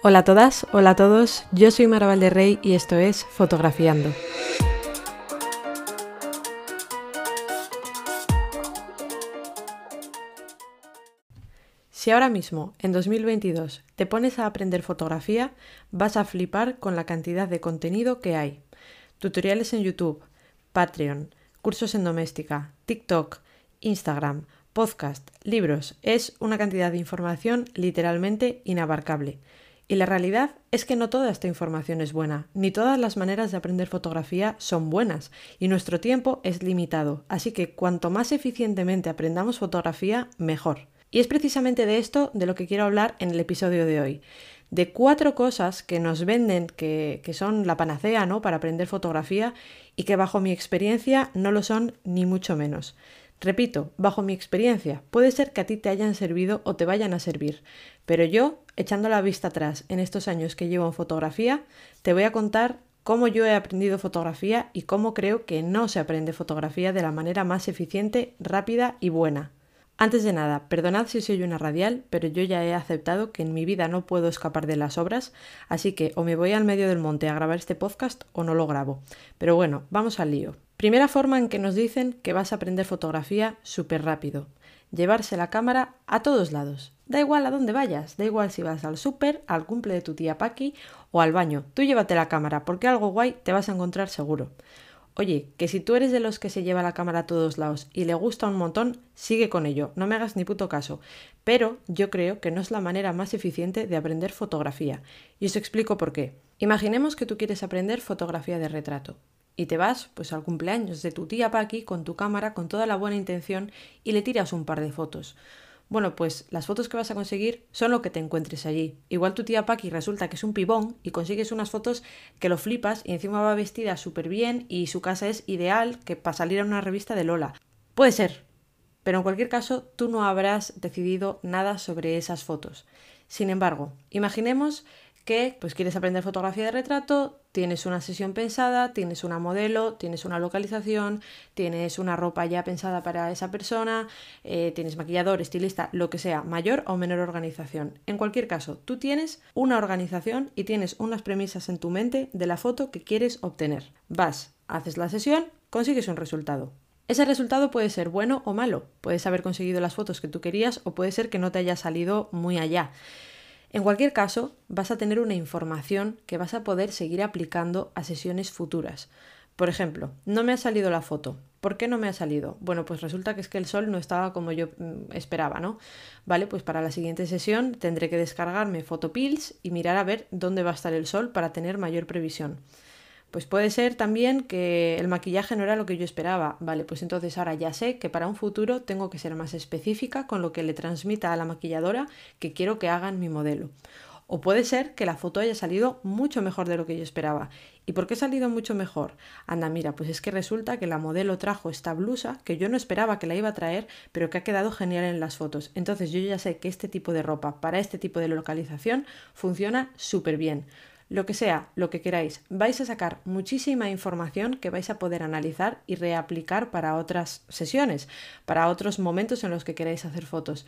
Hola a todas, hola a todos, yo soy Mara Valderrey y esto es Fotografiando. Si ahora mismo, en 2022, te pones a aprender fotografía, vas a flipar con la cantidad de contenido que hay. Tutoriales en YouTube, Patreon, cursos en doméstica, TikTok, Instagram, podcast, libros. Es una cantidad de información literalmente inabarcable. Y la realidad es que no toda esta información es buena, ni todas las maneras de aprender fotografía son buenas, y nuestro tiempo es limitado, así que cuanto más eficientemente aprendamos fotografía, mejor. Y es precisamente de esto de lo que quiero hablar en el episodio de hoy. De cuatro cosas que nos venden que, que son la panacea ¿no? para aprender fotografía y que bajo mi experiencia no lo son ni mucho menos. Repito, bajo mi experiencia, puede ser que a ti te hayan servido o te vayan a servir, pero yo, echando la vista atrás en estos años que llevo en fotografía, te voy a contar cómo yo he aprendido fotografía y cómo creo que no se aprende fotografía de la manera más eficiente, rápida y buena. Antes de nada, perdonad si soy una radial, pero yo ya he aceptado que en mi vida no puedo escapar de las obras, así que o me voy al medio del monte a grabar este podcast o no lo grabo. Pero bueno, vamos al lío. Primera forma en que nos dicen que vas a aprender fotografía súper rápido. Llevarse la cámara a todos lados. Da igual a dónde vayas, da igual si vas al súper, al cumple de tu tía Paqui o al baño. Tú llévate la cámara porque algo guay te vas a encontrar seguro. Oye, que si tú eres de los que se lleva la cámara a todos lados y le gusta un montón, sigue con ello, no me hagas ni puto caso. Pero yo creo que no es la manera más eficiente de aprender fotografía. Y os explico por qué. Imaginemos que tú quieres aprender fotografía de retrato y te vas pues al cumpleaños de tu tía Paqui con tu cámara con toda la buena intención y le tiras un par de fotos. Bueno, pues las fotos que vas a conseguir son lo que te encuentres allí. Igual tu tía Paqui resulta que es un pibón y consigues unas fotos que lo flipas y encima va vestida súper bien y su casa es ideal que para salir a una revista de Lola. Puede ser, pero en cualquier caso tú no habrás decidido nada sobre esas fotos. Sin embargo, imaginemos que pues quieres aprender fotografía de retrato, tienes una sesión pensada, tienes una modelo, tienes una localización, tienes una ropa ya pensada para esa persona, eh, tienes maquillador, estilista, lo que sea, mayor o menor organización. En cualquier caso, tú tienes una organización y tienes unas premisas en tu mente de la foto que quieres obtener. Vas, haces la sesión, consigues un resultado. Ese resultado puede ser bueno o malo, puedes haber conseguido las fotos que tú querías o puede ser que no te haya salido muy allá. En cualquier caso, vas a tener una información que vas a poder seguir aplicando a sesiones futuras. Por ejemplo, no me ha salido la foto. ¿Por qué no me ha salido? Bueno, pues resulta que es que el sol no estaba como yo mm, esperaba, ¿no? Vale, pues para la siguiente sesión tendré que descargarme Photopills y mirar a ver dónde va a estar el sol para tener mayor previsión. Pues puede ser también que el maquillaje no era lo que yo esperaba. Vale, pues entonces ahora ya sé que para un futuro tengo que ser más específica con lo que le transmita a la maquilladora que quiero que haga en mi modelo. O puede ser que la foto haya salido mucho mejor de lo que yo esperaba. ¿Y por qué ha salido mucho mejor? Anda, mira, pues es que resulta que la modelo trajo esta blusa que yo no esperaba que la iba a traer, pero que ha quedado genial en las fotos. Entonces yo ya sé que este tipo de ropa para este tipo de localización funciona súper bien lo que sea, lo que queráis, vais a sacar muchísima información que vais a poder analizar y reaplicar para otras sesiones, para otros momentos en los que queráis hacer fotos.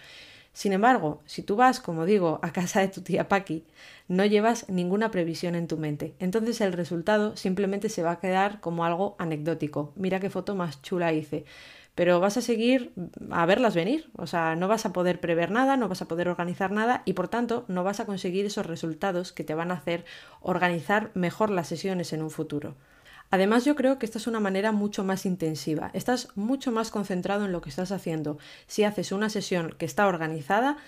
Sin embargo, si tú vas, como digo, a casa de tu tía Paqui, no llevas ninguna previsión en tu mente. Entonces el resultado simplemente se va a quedar como algo anecdótico. Mira qué foto más chula hice pero vas a seguir a verlas venir, o sea, no vas a poder prever nada, no vas a poder organizar nada y por tanto no vas a conseguir esos resultados que te van a hacer organizar mejor las sesiones en un futuro. Además, yo creo que esta es una manera mucho más intensiva. Estás mucho más concentrado en lo que estás haciendo. Si haces una sesión que está organizada,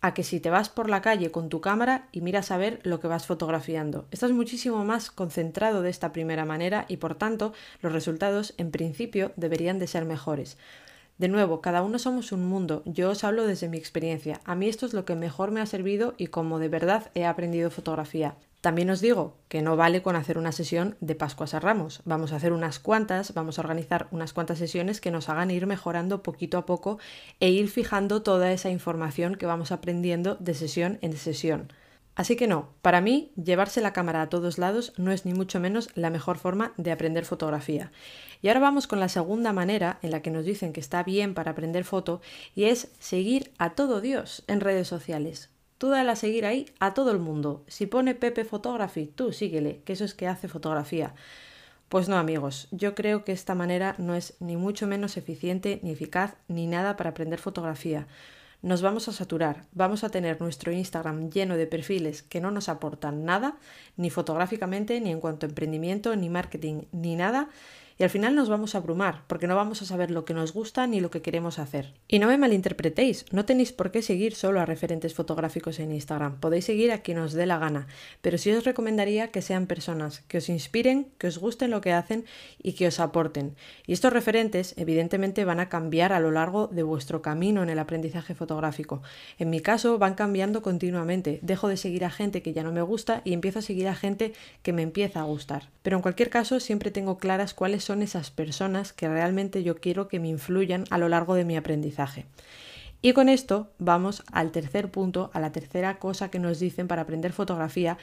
a que si te vas por la calle con tu cámara y miras a ver lo que vas fotografiando. Estás muchísimo más concentrado de esta primera manera y por tanto los resultados en principio deberían de ser mejores. De nuevo, cada uno somos un mundo. Yo os hablo desde mi experiencia. A mí esto es lo que mejor me ha servido y como de verdad he aprendido fotografía. También os digo que no vale con hacer una sesión de Pascuas a Ramos. Vamos a hacer unas cuantas, vamos a organizar unas cuantas sesiones que nos hagan ir mejorando poquito a poco e ir fijando toda esa información que vamos aprendiendo de sesión en sesión. Así que no, para mí llevarse la cámara a todos lados no es ni mucho menos la mejor forma de aprender fotografía. Y ahora vamos con la segunda manera en la que nos dicen que está bien para aprender foto y es seguir a todo Dios en redes sociales. Tú dale a seguir ahí a todo el mundo. Si pone Pepe Photography, tú síguele, que eso es que hace fotografía. Pues no, amigos, yo creo que esta manera no es ni mucho menos eficiente, ni eficaz, ni nada para aprender fotografía. Nos vamos a saturar, vamos a tener nuestro Instagram lleno de perfiles que no nos aportan nada, ni fotográficamente, ni en cuanto a emprendimiento, ni marketing, ni nada, y al final nos vamos a abrumar porque no vamos a saber lo que nos gusta ni lo que queremos hacer. Y no me malinterpretéis, no tenéis por qué seguir solo a referentes fotográficos en Instagram, podéis seguir a quien os dé la gana, pero sí os recomendaría que sean personas que os inspiren, que os gusten lo que hacen y que os aporten. Y estos referentes evidentemente van a cambiar a lo largo de vuestro camino en el aprendizaje fotográfico. En mi caso van cambiando continuamente, dejo de seguir a gente que ya no me gusta y empiezo a seguir a gente que me empieza a gustar. Pero en cualquier caso siempre tengo claras cuáles son esas personas que realmente yo quiero que me influyan a lo largo de mi aprendizaje. Y con esto vamos al tercer punto, a la tercera cosa que nos dicen para aprender fotografía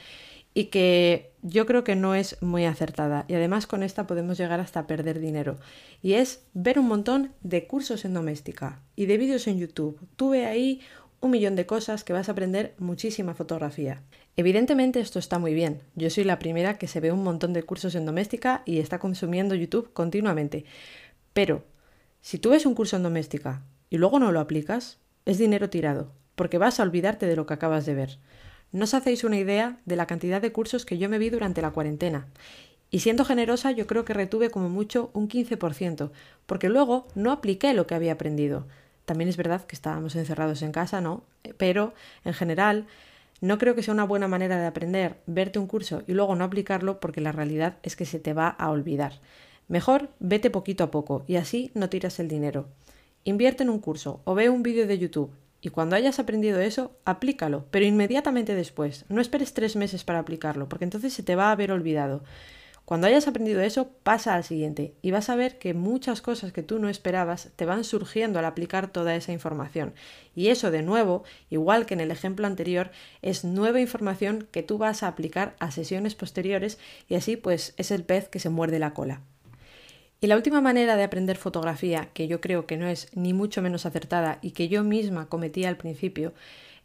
y que yo creo que no es muy acertada. Y además con esta podemos llegar hasta perder dinero. Y es ver un montón de cursos en doméstica y de vídeos en YouTube. Tuve ahí un millón de cosas que vas a aprender muchísima fotografía. Evidentemente esto está muy bien. Yo soy la primera que se ve un montón de cursos en doméstica y está consumiendo YouTube continuamente. Pero si tú ves un curso en doméstica y luego no lo aplicas, es dinero tirado, porque vas a olvidarte de lo que acabas de ver. No os hacéis una idea de la cantidad de cursos que yo me vi durante la cuarentena. Y siendo generosa, yo creo que retuve como mucho un 15%, porque luego no apliqué lo que había aprendido. También es verdad que estábamos encerrados en casa, ¿no? Pero, en general, no creo que sea una buena manera de aprender verte un curso y luego no aplicarlo porque la realidad es que se te va a olvidar. Mejor vete poquito a poco y así no tiras el dinero. Invierte en un curso o ve un vídeo de YouTube y cuando hayas aprendido eso, aplícalo, pero inmediatamente después. No esperes tres meses para aplicarlo porque entonces se te va a haber olvidado. Cuando hayas aprendido eso, pasa al siguiente y vas a ver que muchas cosas que tú no esperabas te van surgiendo al aplicar toda esa información. Y eso, de nuevo, igual que en el ejemplo anterior, es nueva información que tú vas a aplicar a sesiones posteriores y así pues es el pez que se muerde la cola. Y la última manera de aprender fotografía, que yo creo que no es ni mucho menos acertada y que yo misma cometí al principio,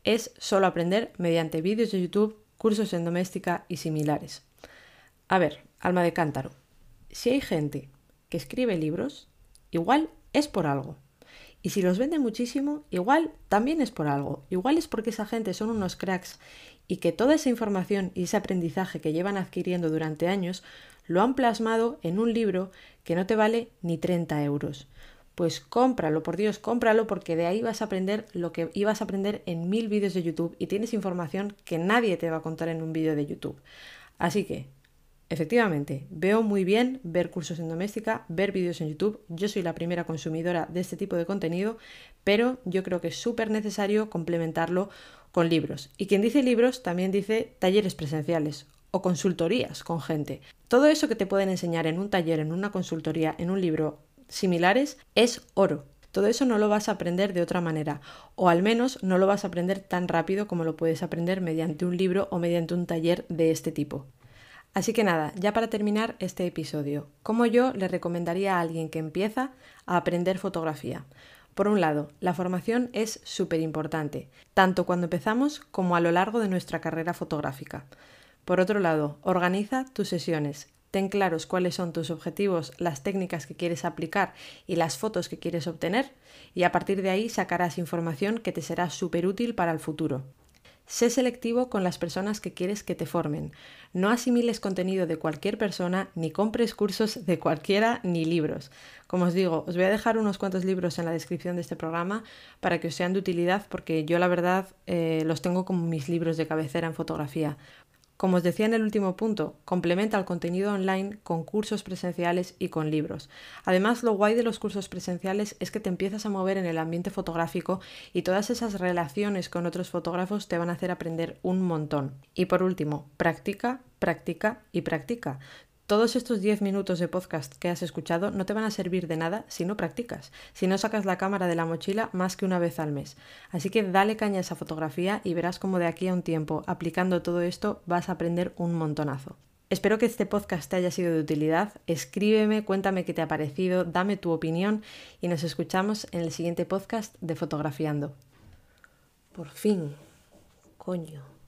es solo aprender mediante vídeos de YouTube, cursos en doméstica y similares. A ver, alma de cántaro, si hay gente que escribe libros, igual es por algo. Y si los vende muchísimo, igual también es por algo. Igual es porque esa gente son unos cracks y que toda esa información y ese aprendizaje que llevan adquiriendo durante años lo han plasmado en un libro que no te vale ni 30 euros. Pues cómpralo, por Dios, cómpralo porque de ahí vas a aprender lo que ibas a aprender en mil vídeos de YouTube y tienes información que nadie te va a contar en un vídeo de YouTube. Así que Efectivamente, veo muy bien ver cursos en doméstica, ver vídeos en YouTube. Yo soy la primera consumidora de este tipo de contenido, pero yo creo que es súper necesario complementarlo con libros. Y quien dice libros también dice talleres presenciales o consultorías con gente. Todo eso que te pueden enseñar en un taller, en una consultoría, en un libro similares es oro. Todo eso no lo vas a aprender de otra manera, o al menos no lo vas a aprender tan rápido como lo puedes aprender mediante un libro o mediante un taller de este tipo. Así que nada, ya para terminar este episodio, ¿cómo yo le recomendaría a alguien que empieza a aprender fotografía? Por un lado, la formación es súper importante, tanto cuando empezamos como a lo largo de nuestra carrera fotográfica. Por otro lado, organiza tus sesiones, ten claros cuáles son tus objetivos, las técnicas que quieres aplicar y las fotos que quieres obtener, y a partir de ahí sacarás información que te será súper útil para el futuro. Sé selectivo con las personas que quieres que te formen. No asimiles contenido de cualquier persona, ni compres cursos de cualquiera, ni libros. Como os digo, os voy a dejar unos cuantos libros en la descripción de este programa para que os sean de utilidad porque yo la verdad eh, los tengo como mis libros de cabecera en fotografía. Como os decía en el último punto, complementa el contenido online con cursos presenciales y con libros. Además, lo guay de los cursos presenciales es que te empiezas a mover en el ambiente fotográfico y todas esas relaciones con otros fotógrafos te van a hacer aprender un montón. Y por último, practica, practica y practica. Todos estos 10 minutos de podcast que has escuchado no te van a servir de nada si no practicas, si no sacas la cámara de la mochila más que una vez al mes. Así que dale caña a esa fotografía y verás cómo de aquí a un tiempo, aplicando todo esto, vas a aprender un montonazo. Espero que este podcast te haya sido de utilidad. Escríbeme, cuéntame qué te ha parecido, dame tu opinión y nos escuchamos en el siguiente podcast de Fotografiando. Por fin Coño.